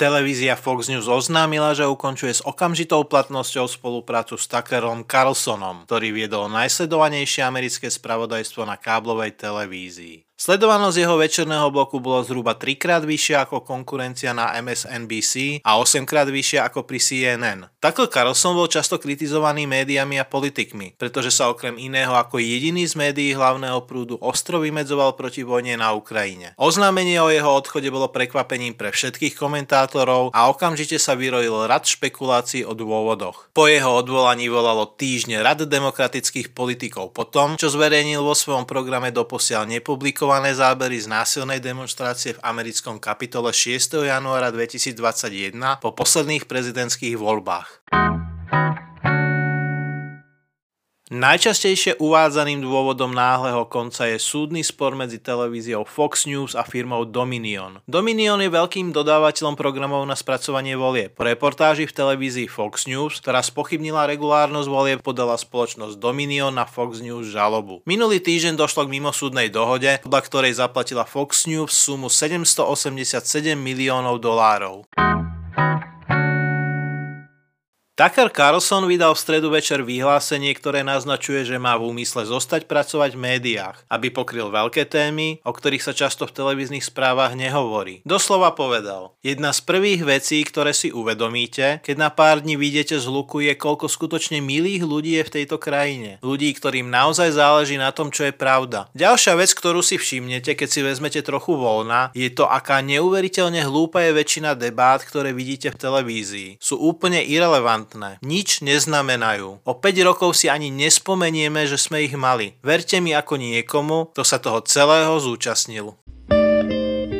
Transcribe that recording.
Televízia Fox News oznámila, že ukončuje s okamžitou platnosťou spoluprácu s Tuckerom Carlsonom, ktorý viedol najsledovanejšie americké spravodajstvo na káblovej televízii. Sledovanosť jeho večerného bloku bolo zhruba 3 krát vyššia ako konkurencia na MSNBC a 8 krát vyššia ako pri CNN. Tucker Carlson bol často kritizovaný médiami a politikmi, pretože sa okrem iného ako jediný z médií hlavného prúdu ostro vymedzoval proti vojne na Ukrajine. Oznámenie o jeho odchode bolo prekvapením pre všetkých komentátorov a okamžite sa vyrojil rad špekulácií o dôvodoch. Po jeho odvolaní volalo týždne rad demokratických politikov po tom, čo zverejnil vo svojom programe doposiaľ nepublikovaný publikované zábery z násilnej demonstrácie v americkom kapitole 6. januára 2021 po posledných prezidentských voľbách. Najčastejšie uvádzaným dôvodom náhleho konca je súdny spor medzi televíziou Fox News a firmou Dominion. Dominion je veľkým dodávateľom programov na spracovanie volie. Po reportáži v televízii Fox News, ktorá spochybnila regulárnosť volie, podala spoločnosť Dominion na Fox News žalobu. Minulý týždeň došlo k mimosúdnej dohode, podľa ktorej zaplatila Fox News sumu 787 miliónov dolárov. Tucker Carlson vydal v stredu večer vyhlásenie, ktoré naznačuje, že má v úmysle zostať pracovať v médiách, aby pokryl veľké témy, o ktorých sa často v televíznych správach nehovorí. Doslova povedal, jedna z prvých vecí, ktoré si uvedomíte, keď na pár dní vyjdete z luku, je koľko skutočne milých ľudí je v tejto krajine. Ľudí, ktorým naozaj záleží na tom, čo je pravda. Ďalšia vec, ktorú si všimnete, keď si vezmete trochu voľna, je to, aká neuveriteľne hlúpa je väčšina debát, ktoré vidíte v televízii. Sú úplne irrelevantné relevantné. Nič neznamenajú. O 5 rokov si ani nespomenieme, že sme ich mali. Verte mi ako niekomu, kto sa toho celého zúčastnil. thank you